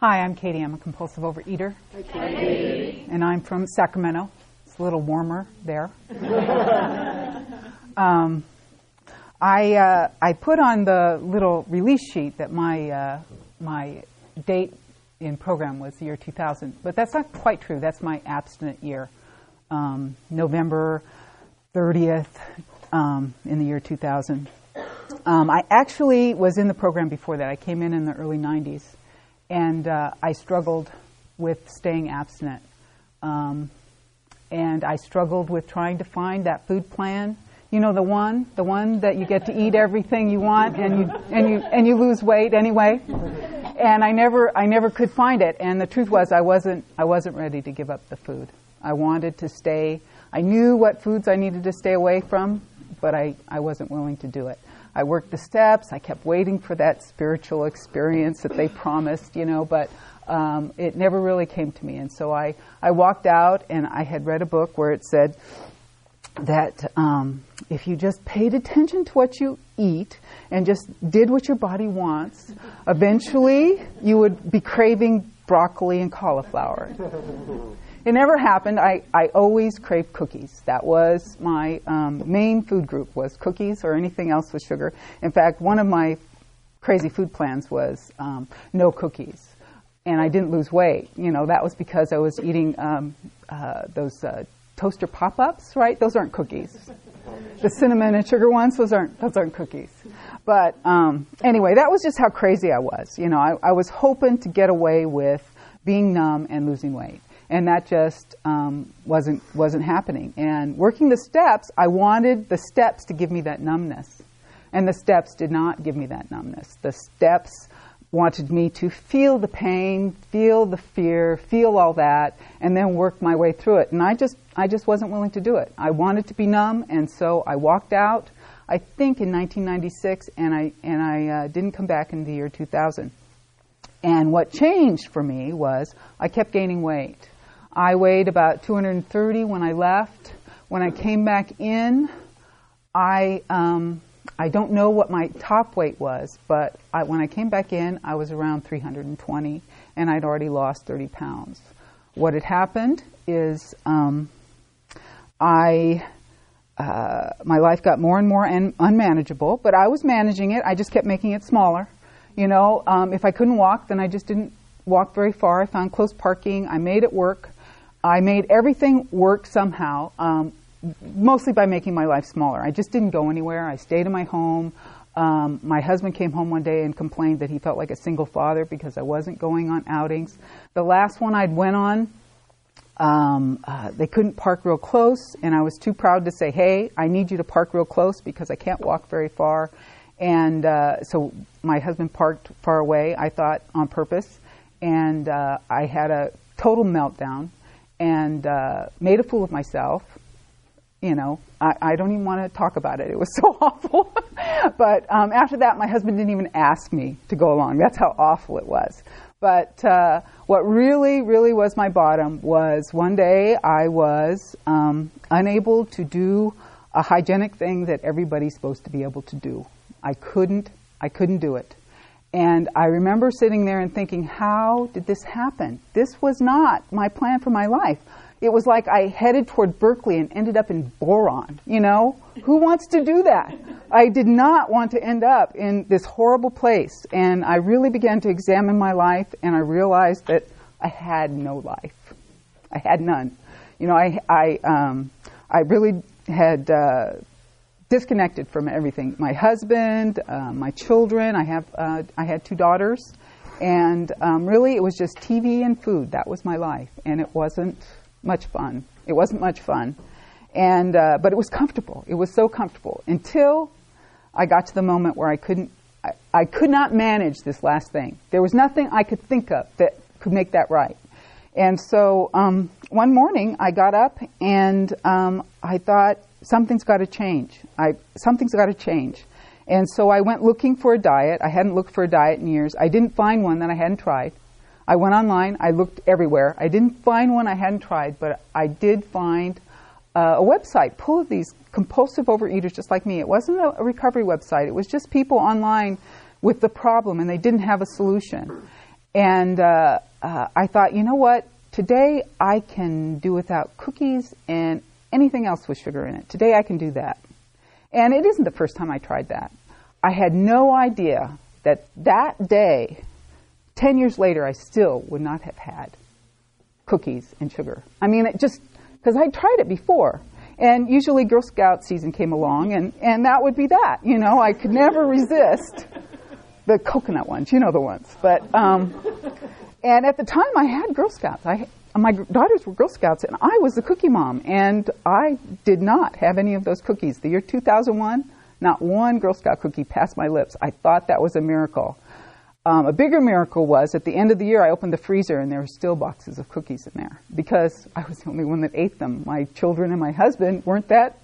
Hi, I'm Katie. I'm a compulsive overeater. Hi, Katie. And I'm from Sacramento. It's a little warmer there. um, I, uh, I put on the little release sheet that my, uh, my date in program was the year 2000, but that's not quite true. That's my abstinent year, um, November 30th um, in the year 2000. Um, I actually was in the program before that. I came in in the early 90s, and uh, I struggled with staying abstinent. Um, and I struggled with trying to find that food plan you know the one, the one that you get to eat everything you want and you and you and you lose weight anyway. And I never I never could find it. And the truth was I wasn't I wasn't ready to give up the food. I wanted to stay. I knew what foods I needed to stay away from, but I, I wasn't willing to do it. I worked the steps. I kept waiting for that spiritual experience that they promised, you know, but um, it never really came to me. And so I, I walked out and I had read a book where it said, that um, if you just paid attention to what you eat and just did what your body wants, eventually you would be craving broccoli and cauliflower. It never happened. I, I always craved cookies. That was my um, main food group was cookies or anything else with sugar. In fact, one of my crazy food plans was um, no cookies. And I didn't lose weight. You know, that was because I was eating um, uh, those uh, toaster pop-ups, right? Those aren't cookies. The cinnamon and sugar ones, those aren't those aren't cookies. But um, anyway, that was just how crazy I was. You know, I, I, was hoping to get away with being numb and losing weight, and that just um, wasn't wasn't happening. And working the steps, I wanted the steps to give me that numbness, and the steps did not give me that numbness. The steps wanted me to feel the pain, feel the fear, feel all that, and then work my way through it. And I just, I just wasn't willing to do it. I wanted to be numb, and so I walked out. I think in 1996, and I and I uh, didn't come back in the year 2000. And what changed for me was I kept gaining weight. I weighed about 230 when I left. When I came back in, I um, I don't know what my top weight was, but I, when I came back in, I was around 320, and I'd already lost 30 pounds. What had happened is um, I uh, my life got more and more un- unmanageable, but I was managing it. I just kept making it smaller. You know, um, if I couldn't walk, then I just didn't walk very far. I found close parking. I made it work. I made everything work somehow. Um, mostly by making my life smaller. I just didn't go anywhere. I stayed in my home. Um, my husband came home one day and complained that he felt like a single father because I wasn't going on outings. The last one I'd went on, um, uh, they couldn't park real close, and I was too proud to say, "Hey, I need you to park real close because I can't walk very far." And uh, so my husband parked far away. I thought on purpose, and uh, I had a total meltdown and uh, made a fool of myself you know, I, I don't even want to talk about it. It was so awful. but um, after that, my husband didn't even ask me to go along. That's how awful it was. But uh, what really, really was my bottom was one day I was um, unable to do a hygienic thing that everybody's supposed to be able to do. I couldn't. I couldn't do it. And I remember sitting there and thinking, how did this happen? This was not my plan for my life it was like I headed toward Berkeley and ended up in Boron. You know, who wants to do that? I did not want to end up in this horrible place, and I really began to examine my life, and I realized that I had no life. I had none. You know, I I um, I really had. Uh, disconnected from everything. My husband, uh, my children. I have uh, I had two daughters, and um, really it was just TV and food. That was my life, and it wasn't much fun. It wasn't much fun. And, uh, but it was comfortable. It was so comfortable until I got to the moment where I couldn't, I, I could not manage this last thing. There was nothing I could think of that could make that right. And so um, one morning I got up and um, I thought something's got to change. I, something's got to change. And so I went looking for a diet. I hadn't looked for a diet in years. I didn't find one that I hadn't tried. I went online, I looked everywhere. I didn't find one I hadn't tried, but I did find uh, a website full of these compulsive overeaters just like me. It wasn't a, a recovery website, it was just people online with the problem and they didn't have a solution. And uh, uh, I thought, you know what? Today I can do without cookies and anything else with sugar in it. Today I can do that. And it isn't the first time I tried that. I had no idea that that day, 10 years later, I still would not have had cookies and sugar. I mean, it just, because I tried it before. And usually Girl Scout season came along, and, and that would be that. You know, I could never resist the coconut ones, you know the ones. But, um, and at the time I had Girl Scouts. I, my daughters were Girl Scouts, and I was the cookie mom, and I did not have any of those cookies. The year 2001, not one Girl Scout cookie passed my lips. I thought that was a miracle. Um, a bigger miracle was at the end of the year, I opened the freezer and there were still boxes of cookies in there because I was the only one that ate them. My children and my husband weren't that,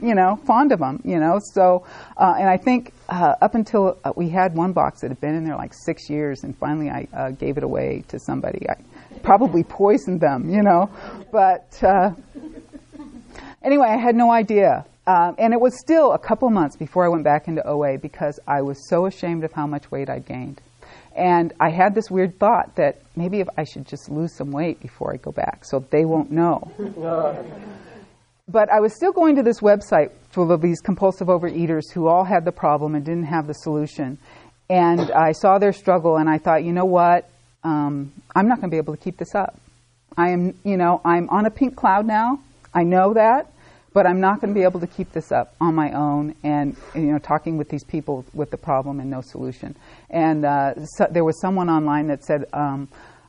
you know, fond of them, you know. So, uh, and I think uh, up until uh, we had one box that had been in there like six years, and finally I uh, gave it away to somebody. I probably poisoned them, you know. But uh, anyway, I had no idea. Um, and it was still a couple months before I went back into OA because I was so ashamed of how much weight I'd gained. And I had this weird thought that maybe if I should just lose some weight before I go back so they won't know. but I was still going to this website full of these compulsive overeaters who all had the problem and didn't have the solution. And I saw their struggle and I thought, you know what? Um, I'm not going to be able to keep this up. I am, you know, I'm on a pink cloud now. I know that but I'm not going to be able to keep this up on my own and, you know, talking with these people with the problem and no solution. And uh, so there was someone online that said, um,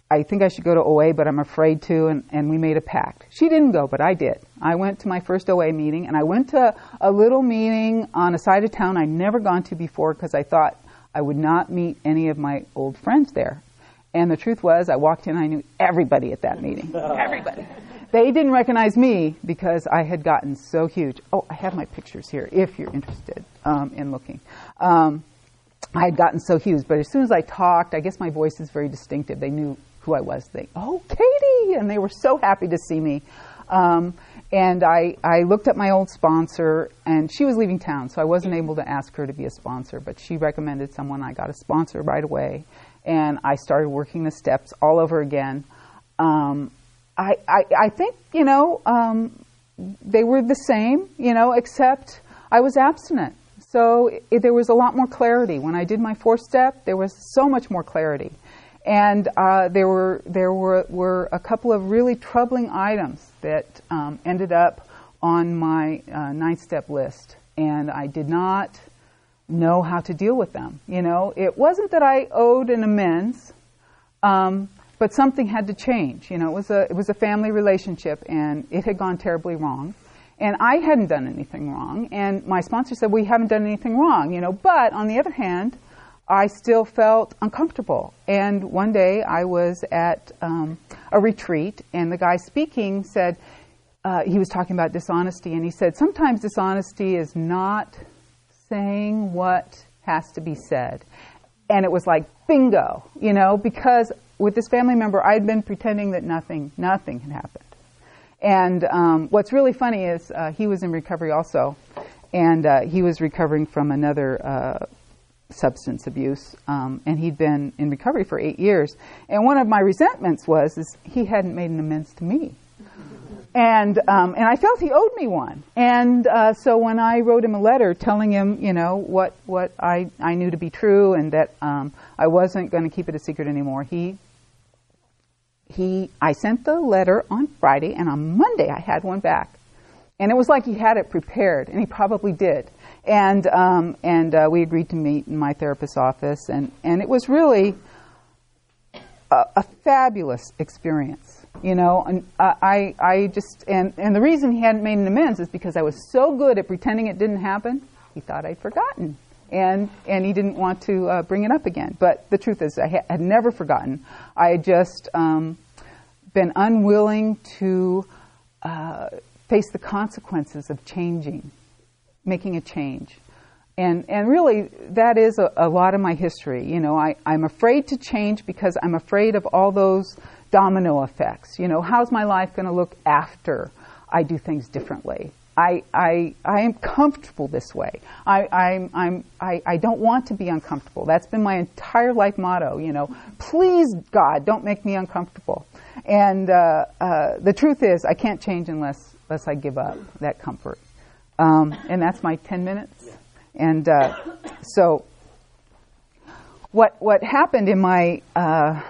I think I should go to OA, but I'm afraid to, and, and we made a pact. She didn't go, but I did. I went to my first OA meeting, and I went to a little meeting on a side of town I'd never gone to before because I thought I would not meet any of my old friends there. And the truth was, I walked in, I knew everybody at that meeting. everybody. They didn't recognize me because I had gotten so huge. Oh, I have my pictures here if you're interested um, in looking. Um, I had gotten so huge, but as soon as I talked, I guess my voice is very distinctive. They knew who I was. They, oh, Katie! And they were so happy to see me. Um, and I, I looked at my old sponsor, and she was leaving town, so I wasn't able to ask her to be a sponsor, but she recommended someone. I got a sponsor right away, and I started working the steps all over again. Um, I, I, I think, you know, um, they were the same, you know, except I was abstinent. So it, there was a lot more clarity. When I did my fourth step, there was so much more clarity. And uh, there were there were, were a couple of really troubling items that um, ended up on my uh, ninth step list, and I did not know how to deal with them. You know, it wasn't that I owed an amends. Um, but something had to change. You know, it was a it was a family relationship, and it had gone terribly wrong. And I hadn't done anything wrong, and my sponsor said we haven't done anything wrong. You know, but on the other hand, I still felt uncomfortable. And one day I was at um, a retreat, and the guy speaking said uh, he was talking about dishonesty, and he said sometimes dishonesty is not saying what has to be said. And it was like bingo, you know, because with this family member, I'd been pretending that nothing, nothing had happened. And um, what's really funny is uh, he was in recovery also, and uh, he was recovering from another uh, substance abuse, um, and he'd been in recovery for eight years. And one of my resentments was is he hadn't made an amends to me. And um, and I felt he owed me one. And uh, so when I wrote him a letter telling him, you know, what what I I knew to be true and that um, I wasn't going to keep it a secret anymore, he he, I sent the letter on Friday, and on Monday I had one back. And it was like he had it prepared, and he probably did. And, um, and uh, we agreed to meet in my therapist's office, and, and it was really a, a fabulous experience. You know, and I, I just, and, and the reason he hadn't made an amends is because I was so good at pretending it didn't happen, he thought I'd forgotten. And, and he didn't want to uh, bring it up again. But the truth is, I ha- had never forgotten. I had just um, been unwilling to uh, face the consequences of changing, making a change. And, and really, that is a, a lot of my history. You know, I, I'm afraid to change because I'm afraid of all those domino effects. You know, how's my life going to look after I do things differently? I, I, I am comfortable this way. I, I'm, I'm, I, I don't want to be uncomfortable. That's been my entire life motto, you know. Please, God, don't make me uncomfortable. And uh, uh, the truth is, I can't change unless, unless I give up that comfort. Um, and that's my 10 minutes. And uh, so, what, what happened in my uh,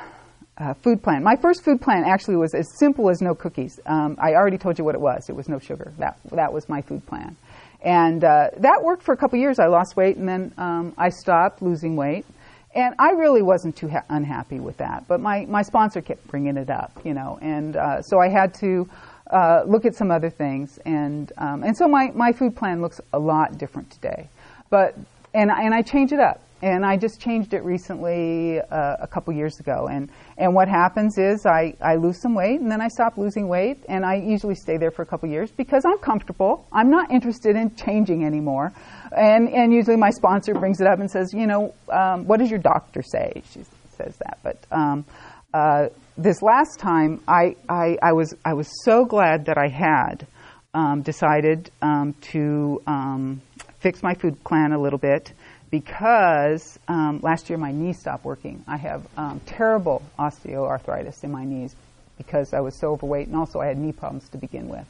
uh, food plan. My first food plan actually was as simple as no cookies. Um, I already told you what it was. It was no sugar. That that was my food plan, and uh, that worked for a couple years. I lost weight, and then um, I stopped losing weight, and I really wasn't too ha- unhappy with that. But my my sponsor kept bringing it up, you know, and uh, so I had to. Uh, look at some other things, and um, and so my, my food plan looks a lot different today, but and and I change it up and I just changed it recently uh, a couple years ago. And, and what happens is I, I lose some weight and then I stop losing weight and I usually stay there for a couple years because I'm comfortable. I'm not interested in changing anymore. And, and usually my sponsor brings it up and says, you know, um, what does your doctor say? She says that. But um, uh, this last time, I, I, I, was, I was so glad that I had um, decided um, to um, fix my food plan a little bit because um, last year my knee stopped working. I have um, terrible osteoarthritis in my knees because I was so overweight, and also I had knee problems to begin with.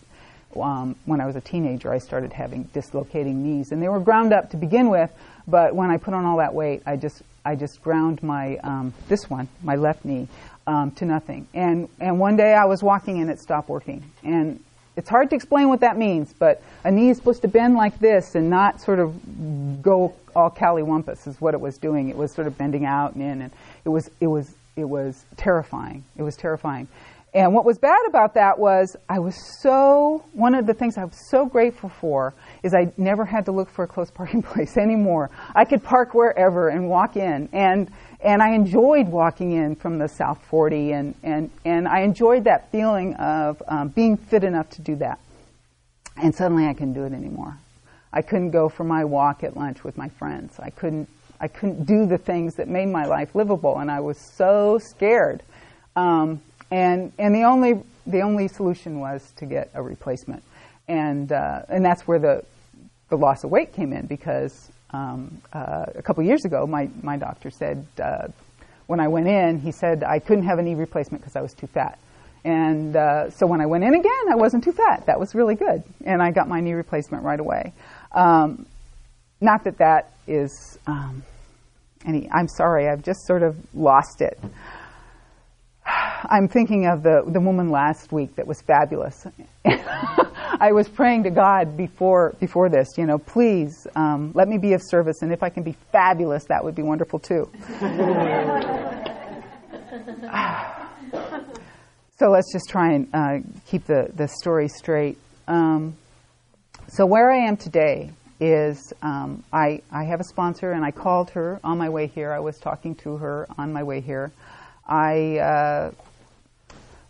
Um, when I was a teenager, I started having dislocating knees, and they were ground up to begin with. But when I put on all that weight, I just I just ground my um, this one, my left knee, um, to nothing. And and one day I was walking and it stopped working, and it's hard to explain what that means, but a knee is supposed to bend like this and not sort of go all callywumpus is what it was doing. It was sort of bending out and in, and it was it was it was terrifying. It was terrifying. And what was bad about that was I was so one of the things I was so grateful for is I never had to look for a close parking place anymore. I could park wherever and walk in and and I enjoyed walking in from the South 40, and, and, and I enjoyed that feeling of um, being fit enough to do that. And suddenly I couldn't do it anymore. I couldn't go for my walk at lunch with my friends. I couldn't, I couldn't do the things that made my life livable, and I was so scared. Um, and and the only, the only solution was to get a replacement. And, uh, and that's where the, the loss of weight came in because um, uh, a couple years ago, my, my doctor said, uh, when I went in, he said I couldn't have a knee replacement because I was too fat. And uh, so when I went in again, I wasn't too fat. That was really good. And I got my knee replacement right away. Um, not that that is um, any, I'm sorry, I've just sort of lost it. I'm thinking of the, the woman last week that was fabulous. I was praying to God before before this, you know, please um, let me be of service, and if I can be fabulous, that would be wonderful too. so let's just try and uh, keep the, the story straight. Um, so where I am today is um, I, I have a sponsor, and I called her on my way here. I was talking to her on my way here. I uh,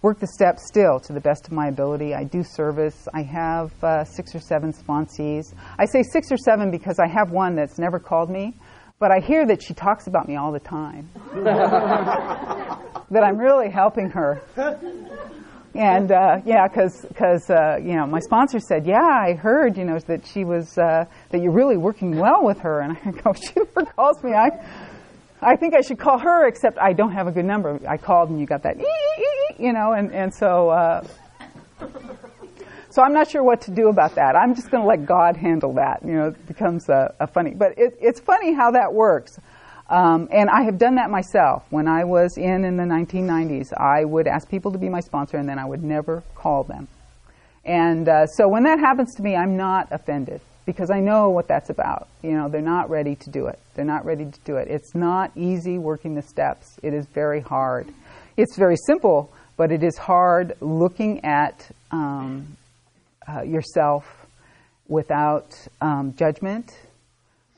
work the steps still to the best of my ability. I do service. I have uh, six or seven sponsees. I say six or seven because I have one that's never called me, but I hear that she talks about me all the time. that I'm really helping her. And uh, yeah, because because uh, you know my sponsor said, yeah, I heard you know that she was uh, that you're really working well with her, and I go, she never calls me. I I think I should call her, except I don't have a good number. I called and you got that, you know, and, and so, uh, so I'm not sure what to do about that. I'm just going to let God handle that. You know, it becomes a, a funny, but it, it's funny how that works. Um, and I have done that myself. When I was in in the 1990s, I would ask people to be my sponsor, and then I would never call them. And uh, so when that happens to me, I'm not offended because I know what that's about. You know, they're not ready to do it. They're not ready to do it. It's not easy working the steps. It is very hard. It's very simple, but it is hard looking at um, uh, yourself without um, judgment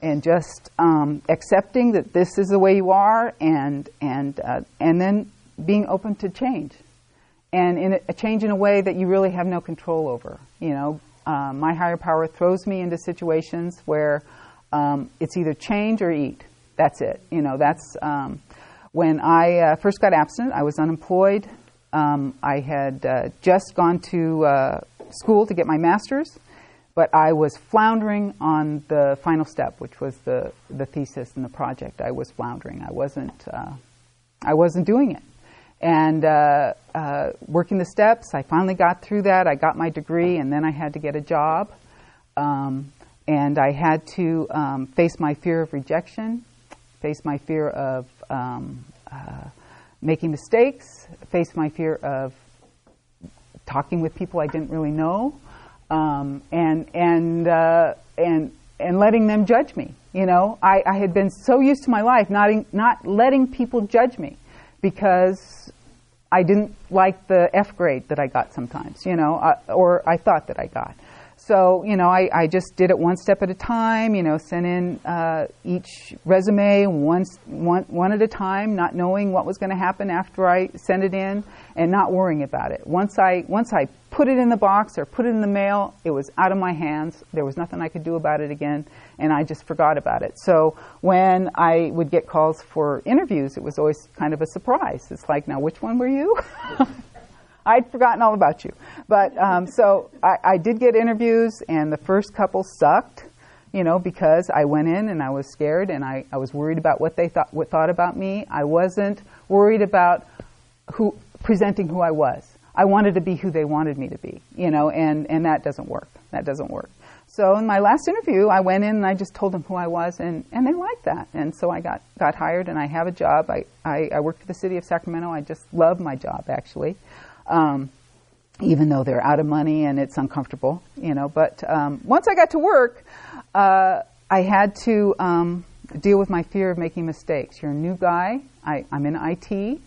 and just um, accepting that this is the way you are, and and uh, and then being open to change, and in a, a change in a way that you really have no control over. You know, um, my higher power throws me into situations where um, it's either change or eat. That's it. You know, that's um, when I uh, first got abstinent. I was unemployed. Um, I had uh, just gone to uh, school to get my master's, but I was floundering on the final step, which was the, the thesis and the project. I was floundering. I wasn't, uh, I wasn't doing it. And uh, uh, working the steps, I finally got through that. I got my degree, and then I had to get a job. Um, and I had to um, face my fear of rejection, face my fear of um, uh, making mistakes, face my fear of talking with people I didn't really know, um, and and uh, and and letting them judge me. You know, I, I had been so used to my life not in, not letting people judge me because I didn't like the F grade that I got sometimes. You know, uh, or I thought that I got. So, you know, I, I just did it one step at a time, you know, sent in uh, each resume one, one, one at a time, not knowing what was going to happen after I sent it in and not worrying about it. Once I, once I put it in the box or put it in the mail, it was out of my hands. There was nothing I could do about it again, and I just forgot about it. So when I would get calls for interviews, it was always kind of a surprise. It's like, now, which one were you? I'd forgotten all about you. But um, so I, I, did get interviews, and the first couple sucked, you know, because I went in and I was scared and I, I was worried about what they thought, what thought about me. I wasn't worried about who presenting who I was. I wanted to be who they wanted me to be, you know, and, and that doesn't work. That doesn't work. So in my last interview, I went in and I just told them who I was, and, and they liked that. And so I got, got hired, and I have a job. I, I, I work for the city of Sacramento. I just love my job, actually um, even though they're out of money and it's uncomfortable, you know. But um, once I got to work, uh, I had to um, deal with my fear of making mistakes. You're a new guy. I, am in IT.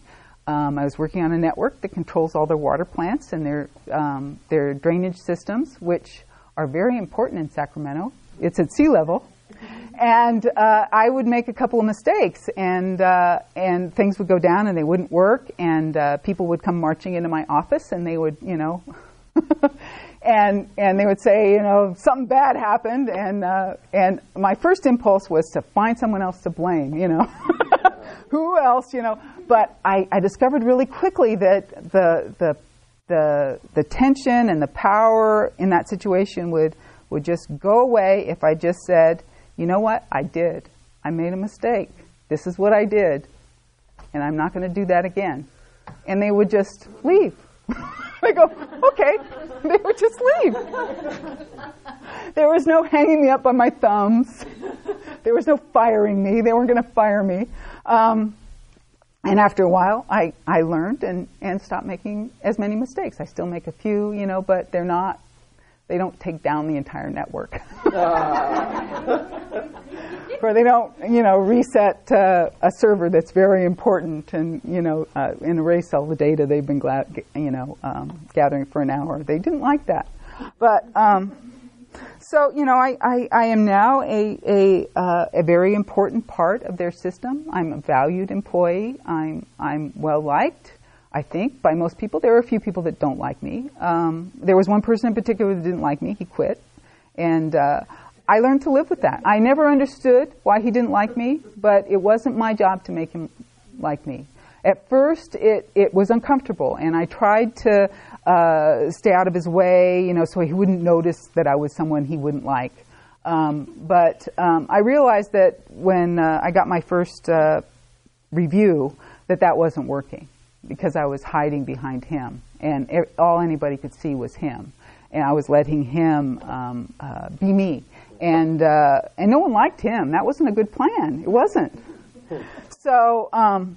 Um, I was working on a network that controls all their water plants and their um, their drainage systems, which are very important in Sacramento. It's at sea level, and uh, I would make a couple of mistakes, and uh, and things would go down, and they wouldn't work, and uh, people would come marching into my office, and they would, you know, and and they would say, you know, something bad happened, and uh, and my first impulse was to find someone else to blame, you know, who else, you know, but I, I discovered really quickly that the the the the tension and the power in that situation would would just go away if I just said you know what? I did. I made a mistake. This is what I did. And I'm not going to do that again. And they would just leave. they go, okay. They would just leave. there was no hanging me up on my thumbs. There was no firing me. They weren't going to fire me. Um, and after a while, I, I learned and, and stopped making as many mistakes. I still make a few, you know, but they're not they don't take down the entire network. or they don't, you know, reset uh, a server that's very important and, you know, uh, and erase all the data they've been, glad, you know, um, gathering for an hour. They didn't like that. But, um, so, you know, I, I, I am now a, a, uh, a very important part of their system. I'm a valued employee. I'm, I'm well liked. I think, by most people. There are a few people that don't like me. Um, there was one person in particular that didn't like me. He quit. And uh, I learned to live with that. I never understood why he didn't like me, but it wasn't my job to make him like me. At first, it, it was uncomfortable, and I tried to uh, stay out of his way, you know, so he wouldn't notice that I was someone he wouldn't like. Um, but um, I realized that when uh, I got my first uh, review, that that wasn't working because I was hiding behind him, and all anybody could see was him, and I was letting him um, uh, be me, and uh, and no one liked him. That wasn't a good plan. It wasn't. So um,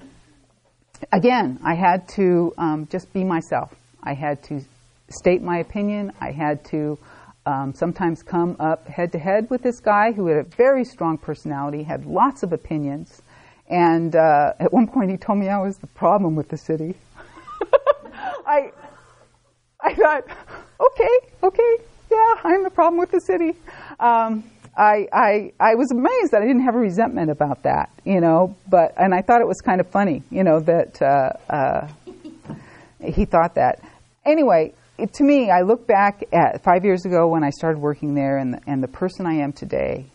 again, I had to um, just be myself. I had to state my opinion. I had to. Um, sometimes come up head to head with this guy who had a very strong personality, had lots of opinions, and uh, at one point, he told me I was the problem with the city. I, I thought, okay, okay, yeah, I'm the problem with the city. Um, I, I, I was amazed that I didn't have a resentment about that, you know, but, and I thought it was kind of funny, you know, that uh, uh, he thought that. Anyway, it, to me, I look back at five years ago when I started working there and the, and the person I am today,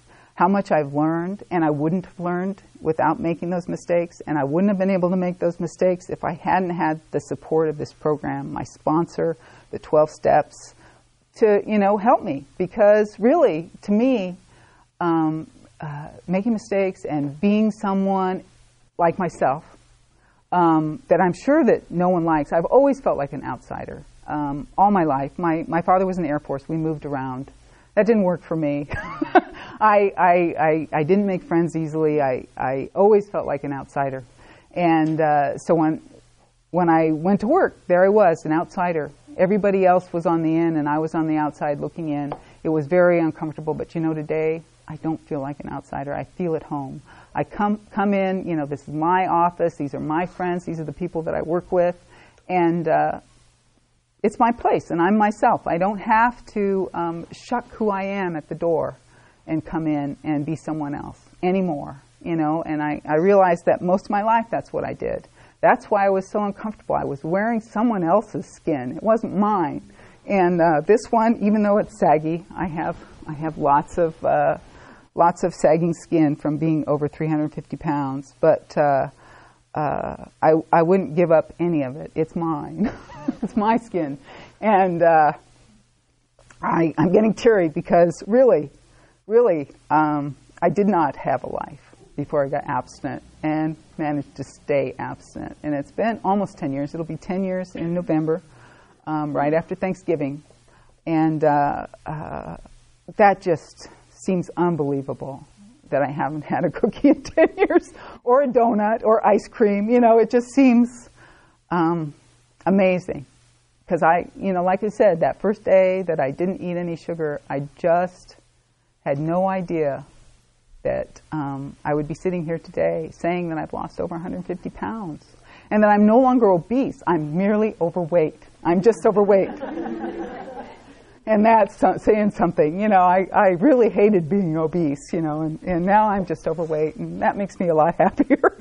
how much I've learned, and I wouldn't have learned without making those mistakes, and I wouldn't have been able to make those mistakes if I hadn't had the support of this program, my sponsor, the 12 steps, to, you know, help me because really, to me, um, uh, making mistakes and being someone like myself um, that I'm sure that no one likes. I've always felt like an outsider um, all my life. My my father was in the Air Force. We moved around. That didn't work for me. I, I, I, I, didn't make friends easily. I, I always felt like an outsider. And uh, so when, when I went to work, there I was, an outsider. Everybody else was on the in, and I was on the outside looking in. It was very uncomfortable. But you know, today, I don't feel like an outsider. I feel at home. I come, come in, you know, this is my office, these are my friends, these are the people that I work with, and uh, it's my place, and I'm myself. I don't have to um, shuck who I am at the door and come in and be someone else anymore, you know, and I, I realized that most of my life that's what I did. That's why I was so uncomfortable. I was wearing someone else's skin. It wasn't mine. And uh, this one, even though it's saggy, I have, I have lots of uh, lots of sagging skin from being over 350 pounds, but uh, uh, I, I wouldn't give up any of it. It's mine. it's my skin. And uh, I, I'm getting teary because really, really, um, I did not have a life before I got abstinent and managed to stay abstinent. And it's been almost 10 years. It'll be 10 years in November, um, right after Thanksgiving. And uh, uh that just seems unbelievable that I haven't had a cookie in 10 years or a donut or ice cream. You know, it just seems um, amazing. Because I, you know, like I said, that first day that I didn't eat any sugar, I just had no idea that um, I would be sitting here today saying that I've lost over 150 pounds and that I'm no longer obese. I'm merely overweight. I'm just overweight. and that's saying something. You know, I, I really hated being obese, you know, and, and now I'm just overweight, and that makes me a lot happier.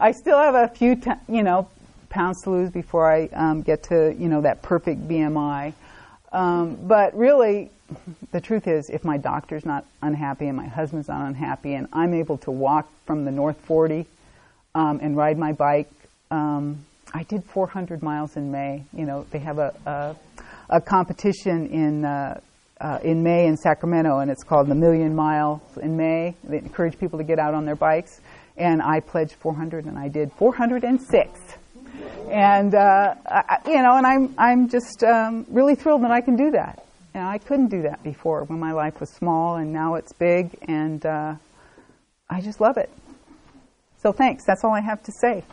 I still have a few, t- you know, pounds to lose before I um, get to, you know, that perfect BMI. Um, but really, the truth is, if my doctor's not unhappy and my husband's not unhappy, and I'm able to walk from the North 40 um, and ride my bike, um, I did 400 miles in May. You know, they have a, a a competition in uh, uh, in May in Sacramento, and it's called the Million Miles in May. They encourage people to get out on their bikes, and I pledged 400, and I did 406. And uh, I, you know, and I'm I'm just um, really thrilled that I can do that. Know, I couldn't do that before when my life was small, and now it's big, and uh, I just love it. So thanks. That's all I have to say.